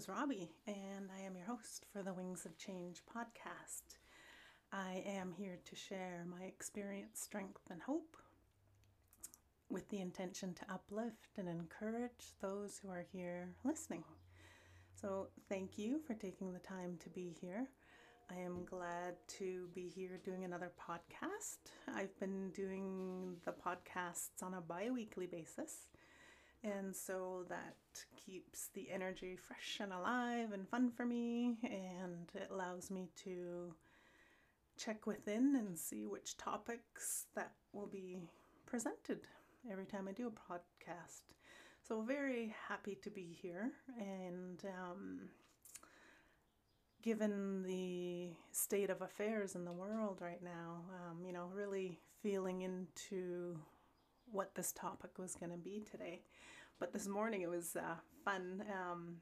is Robbie, and I am your host for the Wings of Change podcast. I am here to share my experience, strength, and hope with the intention to uplift and encourage those who are here listening. So, thank you for taking the time to be here. I am glad to be here doing another podcast. I've been doing the podcasts on a bi weekly basis, and so that keeps the energy fresh and alive and fun for me, and it allows me to check within and see which topics that will be presented every time I do a podcast. So, very happy to be here. And um, given the state of affairs in the world right now, um, you know, really feeling into what this topic was going to be today. But this morning it was uh, fun um,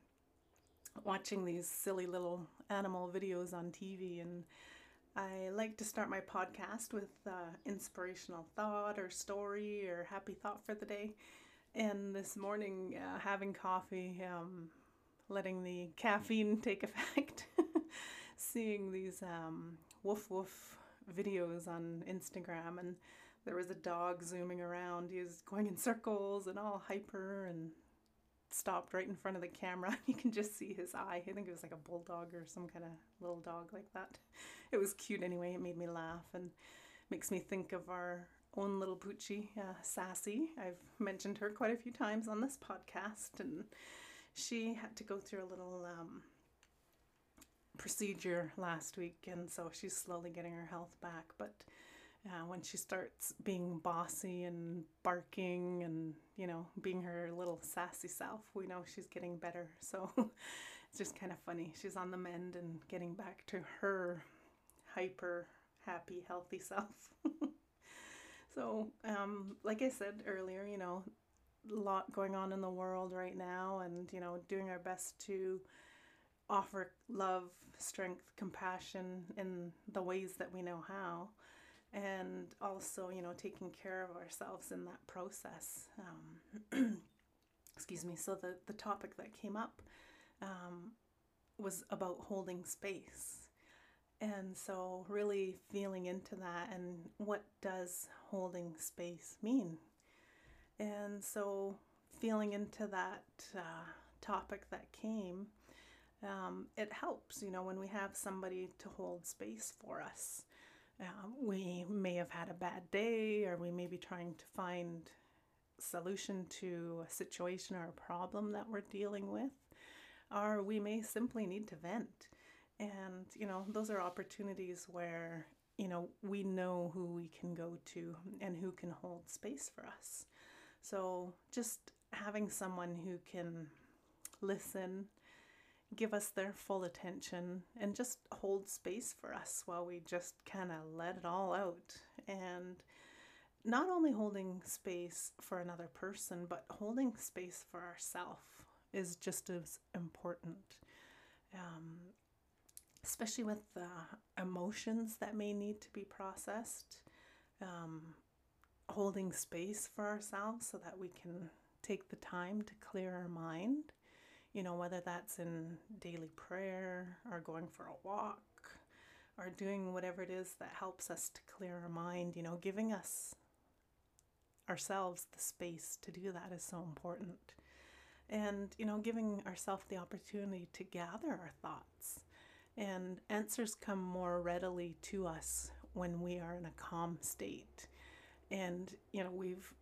watching these silly little animal videos on TV and I like to start my podcast with uh, inspirational thought or story or happy thought for the day. And this morning, uh, having coffee, um, letting the caffeine take effect, seeing these um, woof woof videos on Instagram, and there was a dog zooming around. He was going in circles and all hyper and stopped right in front of the camera. You can just see his eye. I think it was like a bulldog or some kind of little dog like that. It was cute anyway. It made me laugh and makes me think of our own little poochie, uh, Sassy. I've mentioned her quite a few times on this podcast, and she had to go through a little um, procedure last week, and so she's slowly getting her health back. But uh, when she starts being bossy and barking and you know being her little sassy self we know she's getting better. So it's just kind of funny. She's on the mend and getting back to her hyper happy healthy self. So um, like i said earlier you know a lot going on in the world right now and you know doing our best to offer love strength compassion in the ways that we know how and also you know taking care of ourselves in that process um, excuse me. So the, the topic that came up um, was about holding space. And so really feeling into that and what does holding space mean? And so feeling into that uh, topic that came um, it helps you know when we have somebody to hold space for us um, we may have had a bad day, or we may be trying to find solution to a situation or a problem that we're dealing with, or we may simply need to vent. And, you know, those are opportunities where, you know, we know who we can go to and who can hold space for us. So just having someone who can listen give us their full attention and just hold space for us while we just kind of let it all out. And not only holding space for another person, but holding space for ourselves is just as important. Um, especially with the emotions that may need to be processed, um, holding space for ourselves so that we can take the time to clear our mind you know, whether that's in daily prayer or going for a walk or doing whatever it is that helps us to clear our mind, you know, giving us ourselves the space to do that is so important. And, you know, giving ourselves the opportunity to gather our thoughts. And answers come more readily to us when we are in a calm state. And, you know, we've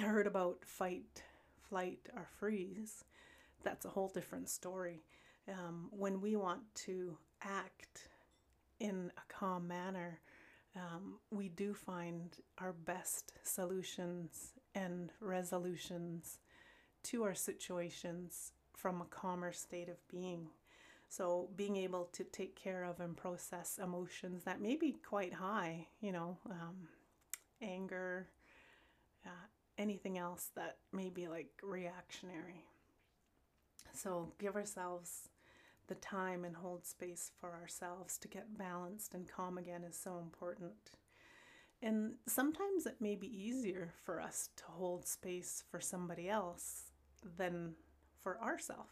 heard about fight, flight, or freeze that's a whole different story. Um, when we want to act in a calm manner, um, we do find our best solutions and resolutions to our situations from a calmer state of being. So, being able to take care of and process emotions that may be quite high, you know, um, anger, uh, anything else that may be like reactionary. So give ourselves the time and hold space for ourselves to get balanced and calm again is so important. And sometimes it may be easier for us to hold space for somebody else than for ourselves.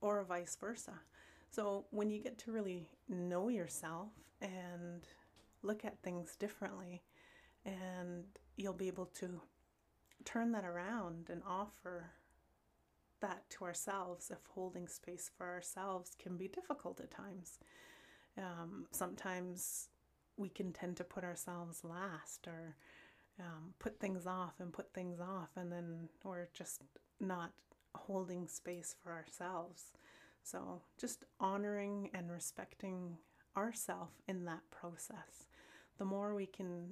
or vice versa. So when you get to really know yourself and look at things differently, and you'll be able to turn that around and offer that to ourselves if holding space for ourselves can be difficult at times. Um, sometimes we can tend to put ourselves last or um, put things off and put things off, and then we're just not holding space for ourselves. So, just honoring and respecting ourself in that process. The more we can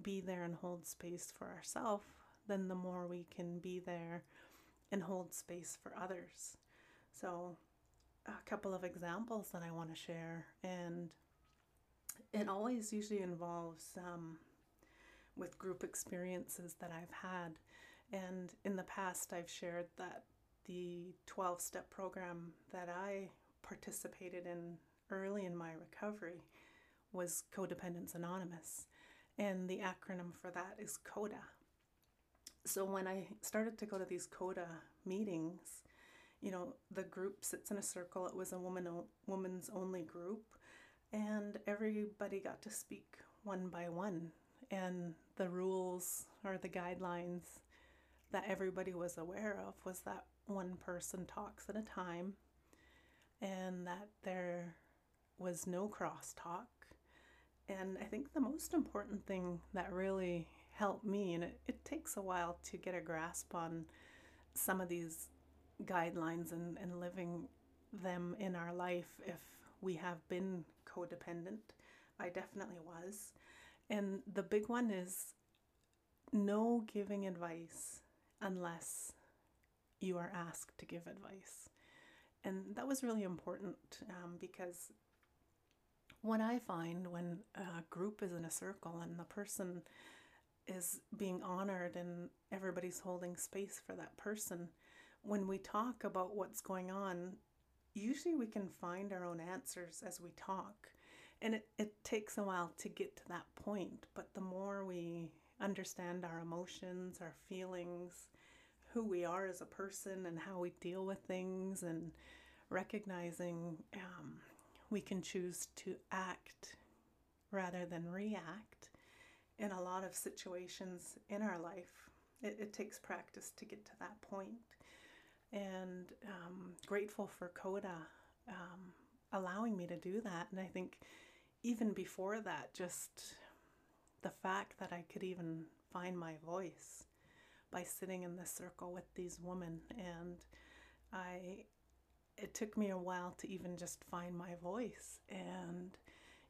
be there and hold space for ourselves, then the more we can be there and hold space for others. So, a couple of examples that I want to share, and it always usually involves um, with group experiences that I've had. And in the past, I've shared that the 12 step program that I participated in early in my recovery was Co-Dependents Anonymous. And the acronym for that is CODA. So when I started to go to these CODA meetings, you know, the group sits in a circle. It was a woman woman's only group, and everybody got to speak one by one. And the rules or the guidelines that everybody was aware of was that one person talks at a time and that there was no crosstalk. And I think the most important thing that really helped me, and it, it takes a while to get a grasp on some of these guidelines and, and living them in our life if we have been codependent. I definitely was. And the big one is no giving advice unless you are asked to give advice. And that was really important um, because what I find when a group is in a circle and the person is being honored and everybody's holding space for that person, when we talk about what's going on, usually we can find our own answers as we talk. And it, it takes a while to get to that point, but the more we understand our emotions, our feelings, who we are as a person, and how we deal with things, and recognizing um, we can choose to act rather than react in a lot of situations in our life. It, it takes practice to get to that point. And um, grateful for Coda um, allowing me to do that. And I think even before that, just the fact that I could even find my voice by sitting in this circle with these women and I it took me a while to even just find my voice and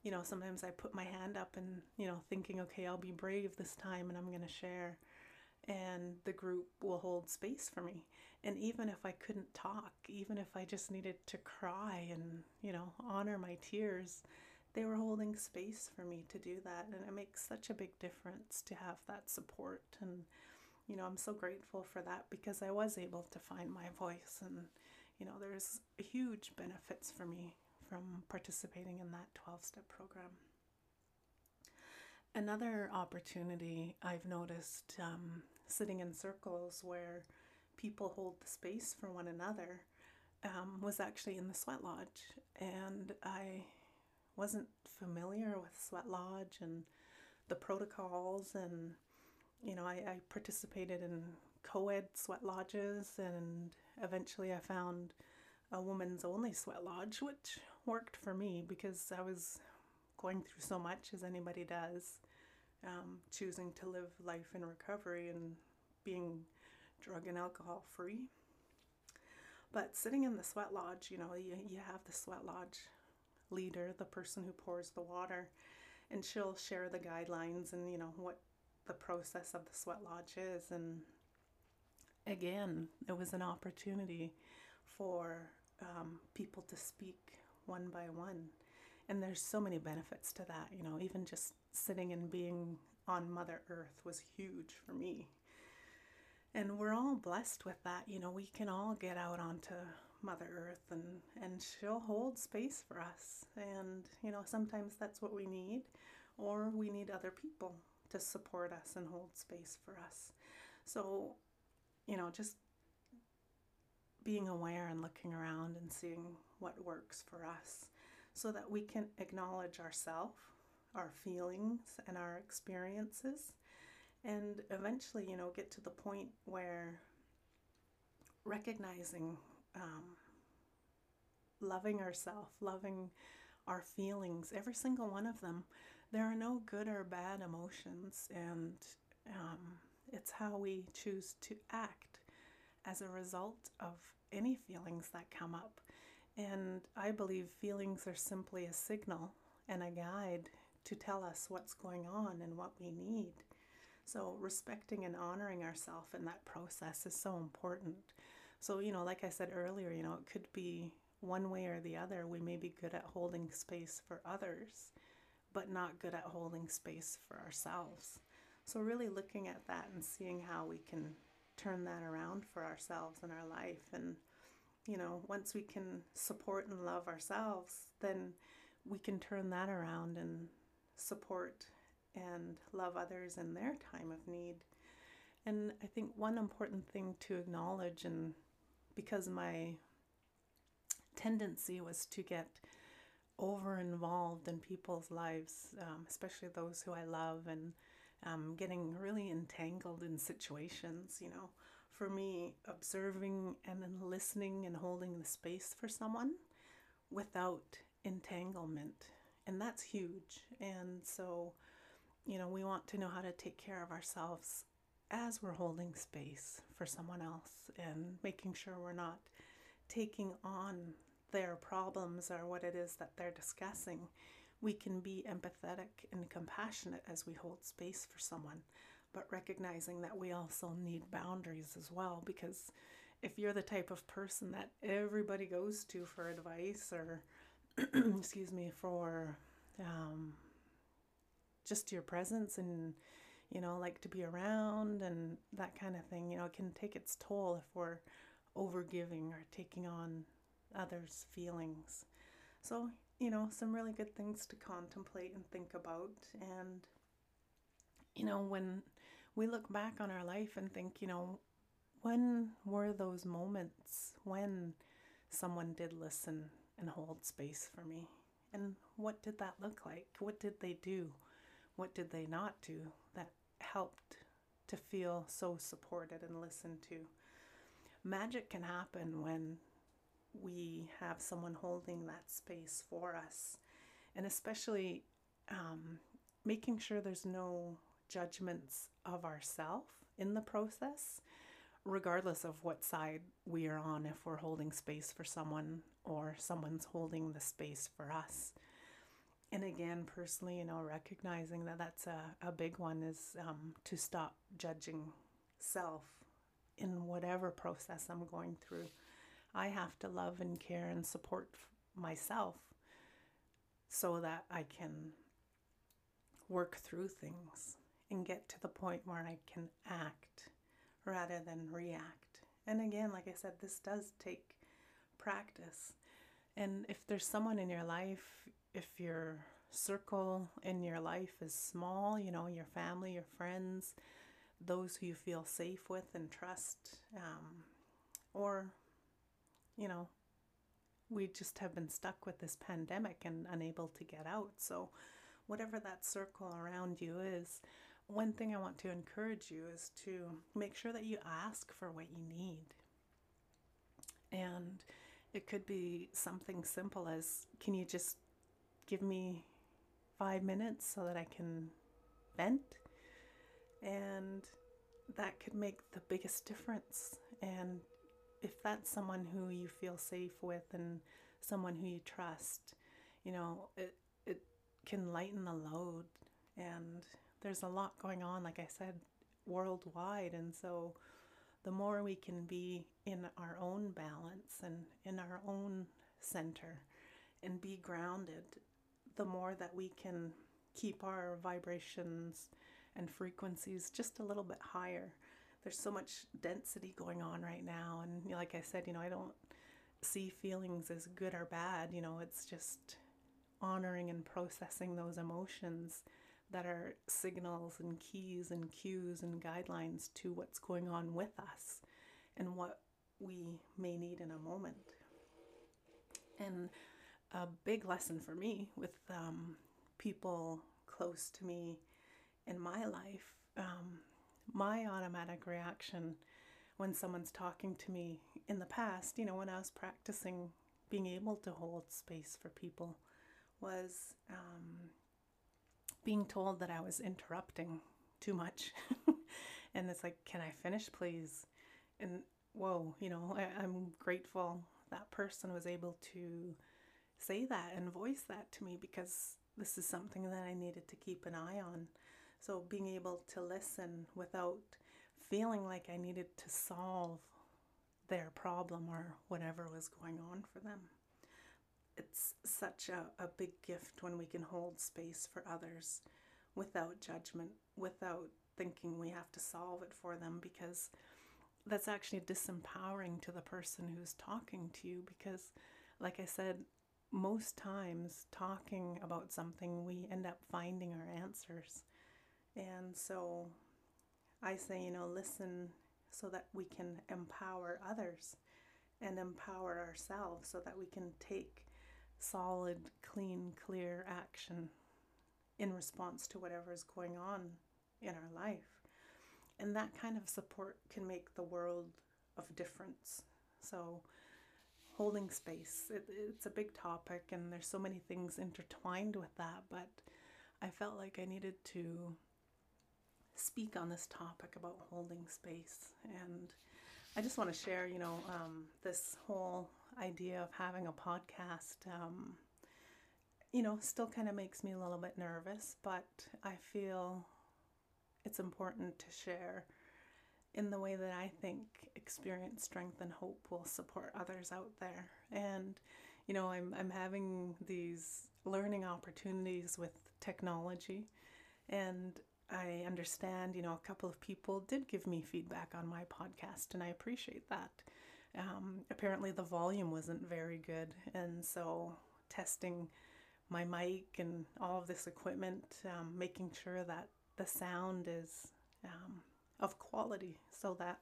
you know sometimes I put my hand up and you know thinking okay I'll be brave this time and I'm going to share. And the group will hold space for me. And even if I couldn't talk even if I just needed to cry and you know honor my tears they were holding space for me to do that. And it makes such a big difference to have that support. And you know i'm so grateful for that because i was able to find my voice. And you know there's huge benefits for me from participating in that 12 step program. Another opportunity i've noticed um, sitting in circles where people hold the space for one another um, was actually in the sweat lodge. And i wasn't familiar with Sweat Lodge and the protocols and you know I, I participated in co-ed sweat lodges and eventually I found a woman's only sweat lodge which worked for me because I was going through so much as anybody does um, choosing to live life in recovery and being drug and alcohol free but sitting in the sweat lodge you know you, you have the sweat lodge leader, the person who pours the water, and she'll share the guidelines and you know what the process of the sweat lodge is. And again, it was an opportunity for um, people to speak one by one. And there's so many benefits to that, you know, even just sitting and being on Mother Earth was huge for me. And we're all blessed with that, you know, we can all get out onto Mother Earth and, and she'll hold space for us. And, you know, sometimes that's what we need, or we need other people to support us and hold space for us. So, you know, just being aware and looking around and seeing what works for us so that we can acknowledge ourself, our feelings, and our experiences, and eventually, you know, get to the point where recognizing, um, loving ourselves, loving our feelings, every single one of them. There are no good or bad emotions, and um, it's how we choose to act as a result of any feelings that come up. And I believe feelings are simply a signal and a guide to tell us what's going on and what we need. So, respecting and honoring ourselves in that process is so important. So, you know, like I said earlier, you know, it could be one way or the other. We may be good at holding space for others, but not good at holding space for ourselves. So, really looking at that and seeing how we can turn that around for ourselves in our life. And, you know, once we can support and love ourselves, then we can turn that around and support and love others in their time of need. And I think one important thing to acknowledge, and because my tendency was to get over involved in people's lives, um, especially those who I love, and um, getting really entangled in situations. You know, for me, observing and then listening and holding the space for someone without entanglement, and that's huge. And so, you know, we want to know how to take care of ourselves as we're holding space for someone else and making sure we're not taking on their problems or what it is that they're discussing, we can be empathetic and compassionate as we hold space for someone, but recognizing that we also need boundaries as well. Because if you're the type of person that everybody goes to for advice or, excuse me, for um, just your presence and you know, like to be around and that kind of thing, you know, it can take its toll if we're overgiving or taking on others' feelings. So, you know, some really good things to contemplate and think about. And, you know, when we look back on our life and think, you know, when were those moments when someone did listen and hold space for me? And what did that look like? What did they do? What did they not do that helped to feel so supported and listened to? Magic can happen when we have someone holding that space for us. And especially um, making sure there's no judgments of ourself in the process, regardless of what side we are on, if we're holding space for someone or someone's holding the space for us. And again, personally, you know, recognizing that that's a, a big one is um, to stop judging self in whatever process I'm going through. I have to love and care and support myself so that I can work through things and get to the point where I can act rather than react. And again, like I said, this does take practice. And if there's someone in your life, if your circle in your life is small, you know, your family, your friends, those who you feel safe with and trust, um, or you know, we just have been stuck with this pandemic and unable to get out. So, whatever that circle around you is, one thing I want to encourage you is to make sure that you ask for what you need. And it could be something simple as can you just give me five minutes so that I can vent? And that could make the biggest difference. And if that's someone who you feel safe with and someone who you trust, you know, it it can lighten the load and there's a lot going on like I said worldwide. And so the more we can be in our own balance and in our own center and be grounded, the more that we can keep our vibrations and frequencies just a little bit higher. There's so much density going on right now. And like i said you know i don't see feelings as good or bad. You know it's just honoring and processing those emotions that are signals and keys and cues and guidelines to what's going on with us and what we may need in a moment. And a big lesson for me with um, people close to me in my life, um, my automatic reaction when someone's talking to me in the past, you know, when I was practicing being able to hold space for people, was um, being told that I was interrupting too much. and it's like, can I finish, please? And whoa, you know, I, I'm grateful that person was able to say that and voice that to me because this is something that I needed to keep an eye on. So being able to listen without feeling like I needed to solve their problem or whatever was going on for them. It's such a, a big gift when we can hold space for others without judgment, without thinking we have to solve it for them because that's actually disempowering to the person who's talking to you because like I said most times talking about something we end up finding our answers. And so I say you know listen so that we can empower others and empower ourselves so that we can take solid clean clear action in response to whatever is going on in our life. And that kind of support can make the world of difference. So, holding space, it, it's a big topic, and there's so many things intertwined with that. But I felt like I needed to speak on this topic about holding space. And I just want to share, you know, um, this whole idea of having a podcast. Um, you know, still kind of makes me a little bit nervous, but I feel it's important to share in the way that I think experience, strength, and hope will support others out there. And, you know, I'm, I'm having these learning opportunities with technology, and I understand, you know, a couple of people did give me feedback on my podcast, and I appreciate that. Um, apparently, the volume wasn't very good, and so testing my mic and all of this equipment, um, making sure that the sound is um, of quality so that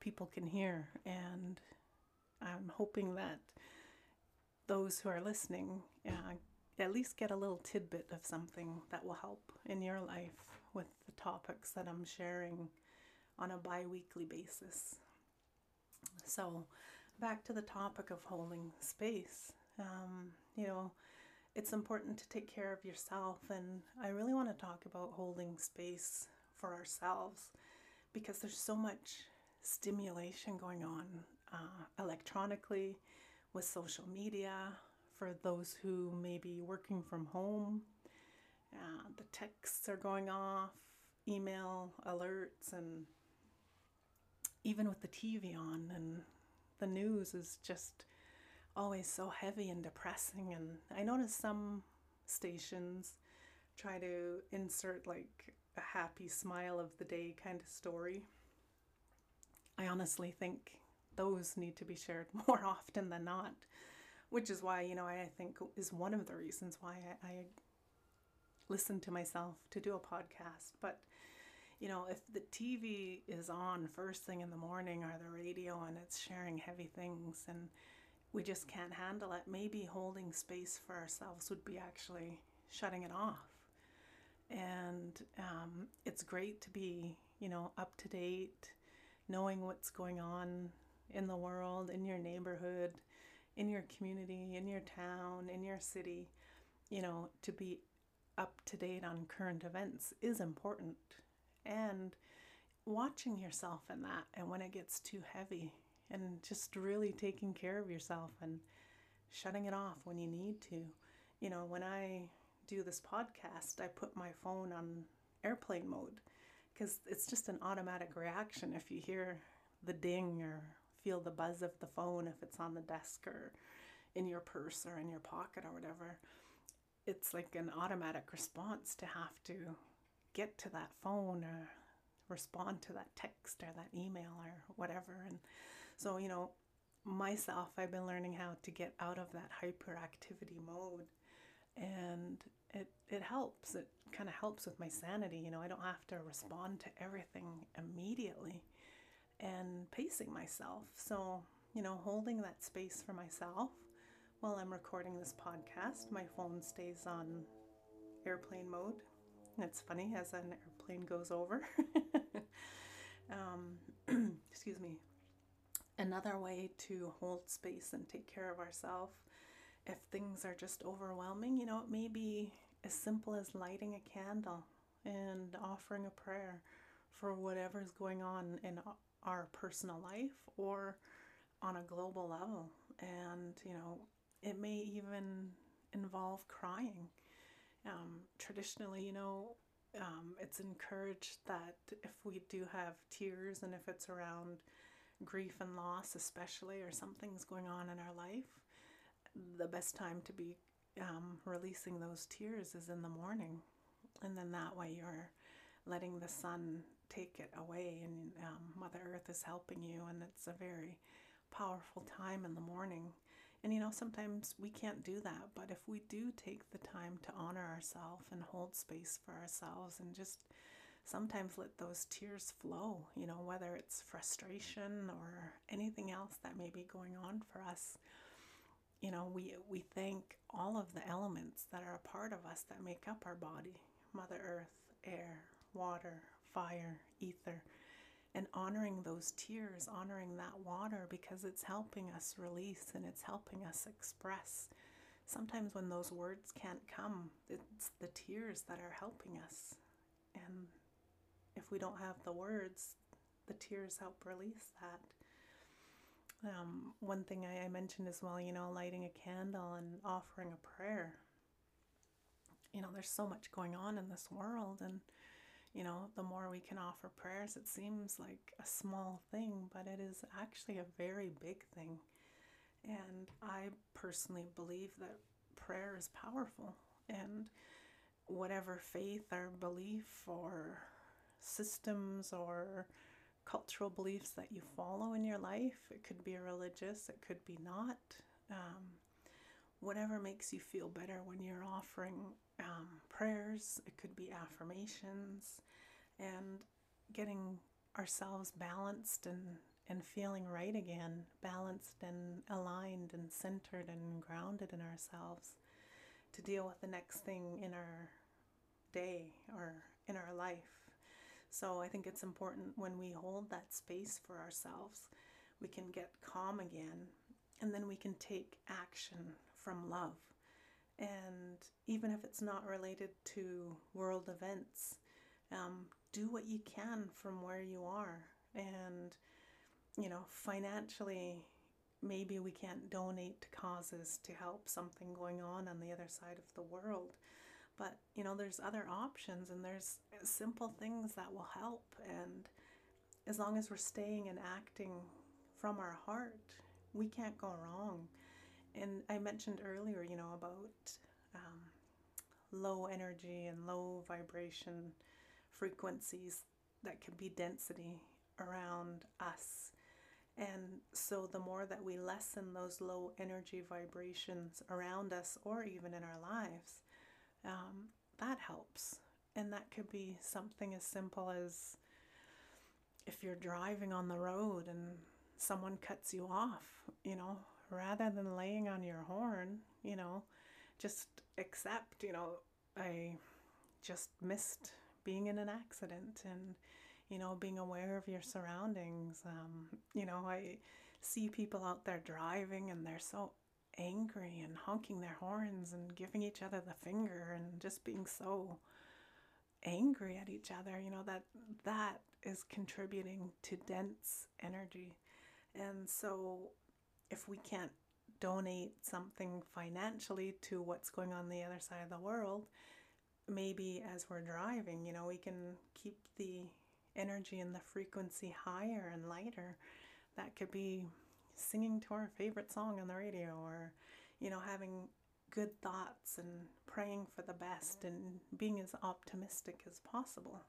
people can hear. And I'm hoping that those who are listening uh, at least get a little tidbit of something that will help in your life with the topics that I'm sharing on a bi weekly basis. So, back to the topic of holding space. Um, you know, it's important to take care of yourself. And I really want to talk about holding space for ourselves because there's so much stimulation going on uh, electronically with social media for those who may be working from home. Uh, the texts are going off, email alerts, and even with the TV on, and the news is just always so heavy and depressing. And I notice some stations try to insert like a happy smile of the day kind of story. I honestly think those need to be shared more often than not, which is why, you know, I think is one of the reasons why I, I listen to myself to do a podcast. But, you know, if the TV is on first thing in the morning or the radio and it's sharing heavy things and we just can't handle it. Maybe holding space for ourselves would be actually shutting it off. And um, it's great to be, you know, up to date, knowing what's going on in the world, in your neighborhood, in your community, in your town, in your city. You know, to be up to date on current events is important. And watching yourself in that, and when it gets too heavy, and just really taking care of yourself and shutting it off when you need to. You know, when I do this podcast, I put my phone on airplane mode because it's just an automatic reaction if you hear the ding or feel the buzz of the phone if it's on the desk or in your purse or in your pocket or whatever. It's like an automatic response to have to get to that phone or respond to that text or that email or whatever. And so, you know, myself, I've been learning how to get out of that hyperactivity mode. And it, it helps. It kind of helps with my sanity. You know, I don't have to respond to everything immediately and pacing myself. So, you know, holding that space for myself while I'm recording this podcast, my phone stays on airplane mode. It's funny as an airplane goes over. um, excuse me. Another way to hold space and take care of ourselves if things are just overwhelming, you know, it may be as simple as lighting a candle and offering a prayer for whatever's going on in our personal life or on a global level. And, you know, it may even involve crying. Um, traditionally, you know, um, it's encouraged that if we do have tears and if it's around grief and loss, especially, or something's going on in our life, the best time to be um, releasing those tears is in the morning. And then that way you're letting the sun take it away, and um, Mother Earth is helping you, and it's a very powerful time in the morning. And you know, sometimes we can't do that, but if we do take the time to honor ourselves and hold space for ourselves and just sometimes let those tears flow, you know, whether it's frustration or anything else that may be going on for us, you know, we, we thank all of the elements that are a part of us that make up our body Mother Earth, air, water, fire, ether, and honoring those tears, honoring that water because it's helping us release and it's helping us express. Sometimes when those words can't come, it's the tears that are helping us. And if we don't have the words, the tears help release that. Um, one thing I, I mentioned as well, you know, lighting a candle and offering a prayer. You know, there's so much going on in this world, and you know, the more we can offer prayers, it seems like a small thing, but it is actually a very big thing. And I personally believe that prayer is powerful, and whatever faith or belief or systems or cultural beliefs that you follow in your life. It could be religious, it could be not. Um, whatever makes you feel better when you're offering um, prayers, it could be affirmations, and getting ourselves balanced and, and feeling right again, balanced and aligned and centered and grounded in ourselves to deal with the next thing in our day or in our life. So I think it's important when we hold that space for ourselves, we can get calm again, and then we can take action from love. And even if it's not related to world events, um, do what you can from where you are. And, you know, financially, maybe we can't donate to causes to help something going on on the other side of the world. But, you know, there's other options and there's simple things that will help. And as long as we're staying and acting from our heart, we can't go wrong. And I mentioned earlier, you know, about um, low energy and low vibration frequencies that can be density around us. And so, the more that we lessen those low energy vibrations around us or even in our lives, um, that helps. And that could be something as simple as if you're driving on the road and someone cuts you off, you know, rather than laying on your horn, you know, just accept, you know, I just missed being in an accident and, you know, being aware of your surroundings. Um, you know, I see people out there driving and they're so angry and honking their horns and giving each other the finger and just being so angry at each other you know that that is contributing to dense energy and so if we can't donate something financially to what's going on the other side of the world maybe as we're driving you know we can keep the energy and the frequency higher and lighter that could be singing to our favorite song on the radio or, you know, having good thoughts and praying for the best and being as optimistic as possible.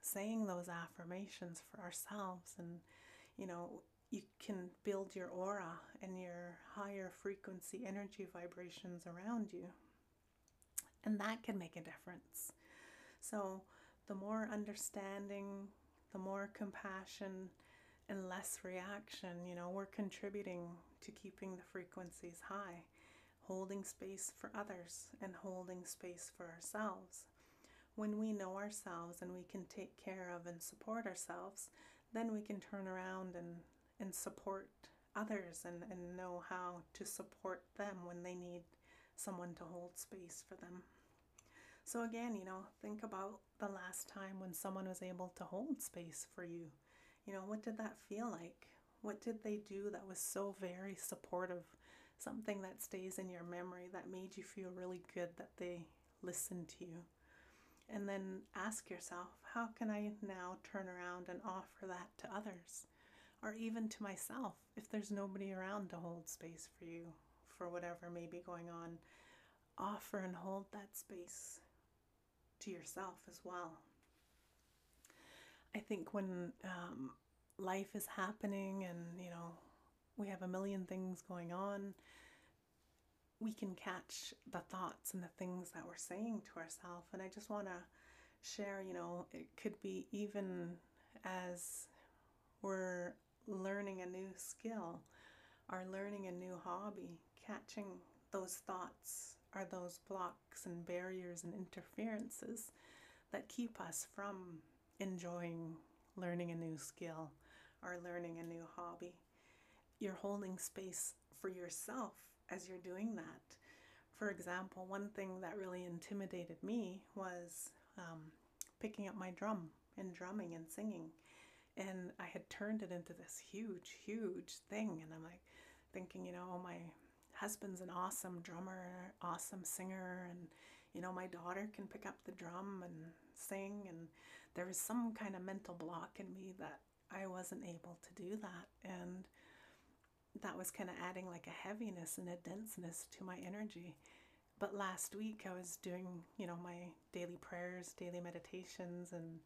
Saying those affirmations for ourselves and, you know, you can build your aura and your higher frequency energy vibrations around you. And that can make a difference. So, the more understanding, the more compassion, and less reaction, you know, we're contributing to keeping the frequencies high. holding space for others and holding space for ourselves. When we know ourselves and we can take care of and support ourselves, then we can turn around and, and support others and, and know how to support them when they need someone to hold space for them. So, again, you know, think about the last time when someone was able to hold space for you. You know, what did that feel like? What did they do that was so very supportive? Something that stays in your memory that made you feel really good that they listened to you. And then ask yourself, how can I now turn around and offer that to others? Or even to myself if there's nobody around to hold space for you for whatever may be going on. Offer and hold that space to yourself as well. I think when um, life is happening and, you know, we have a million things going on, we can catch the thoughts and the things that we're saying to ourselves. And I just want to share, you know, it could be even as we're skill or learning a new hobby, catching those thoughts are those blocks and barriers and interferences that keep us from enjoying learning a new skill or learning a new hobby. You're holding space for yourself as you're doing that. For example, one thing that really intimidated me was um, picking up my drum and drumming and singing. And I had turned it into this huge, huge thing. And I'm like thinking, you know, oh, my husband's an awesome drummer, awesome singer, and you know, my daughter can pick up the drum and sing. And there was some kind of mental block in me that I wasn't able to do that. And that was kind of adding like a heaviness and a denseness to my energy. But last week I was doing, you know, my daily prayers, daily meditations, and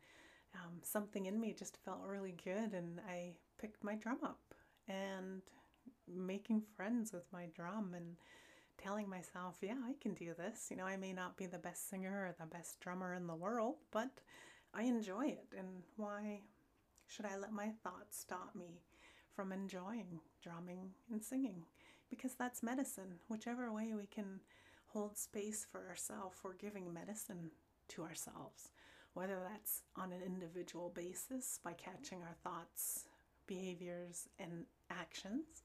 um, something in me just felt really good. And I picked my drum up and making friends with my drum and telling myself, yeah, I can do this. You know, I may not be the best singer or the best drummer in the world, but I enjoy it. And why should I let my thoughts stop me from enjoying drumming and singing? Because that's medicine. Whichever way we can hold space for ourselves, we're giving medicine to ourselves. Whether that's on an individual basis by catching our thoughts, behaviors, and actions,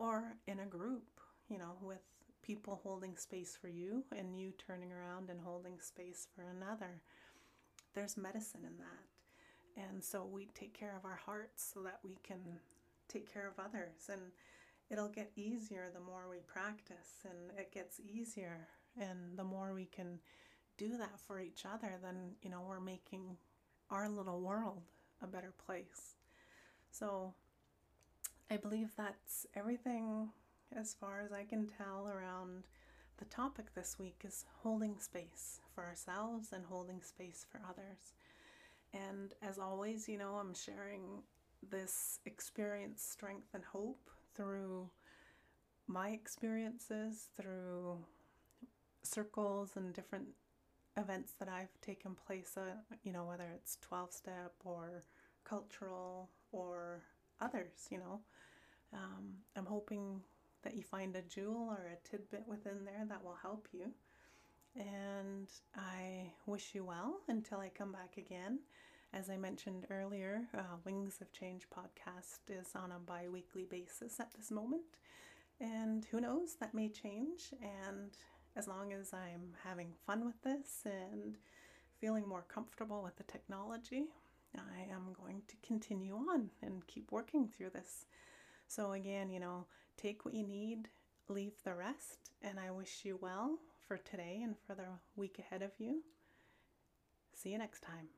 or in a group, you know, with people holding space for you and you turning around and holding space for another. There's medicine in that. And so we take care of our hearts so that we can take care of others. And it'll get easier the more we practice, and it gets easier. And the more we can do that for each other, then, you know, we're making our little world a better place. So I believe that's everything as far as I can tell around the topic this week is holding space for ourselves and holding space for others. And as always, you know, I'm sharing this experience, strength, and hope through my experiences, through circles and different events that I've taken place, uh, you know, whether it's 12 step or cultural or others, you know. Um, I'm hoping that you find a jewel or a tidbit within there that will help you. And I wish you well until I come back again. As I mentioned earlier, uh, Wings of Change podcast is on a bi weekly basis at this moment. And who knows, that may change. And as long as I'm having fun with this and feeling more comfortable with the technology, I am going to continue on and keep working through this. So, again, you know, take what you need, leave the rest, and I wish you well for today and for the week ahead of you. See you next time.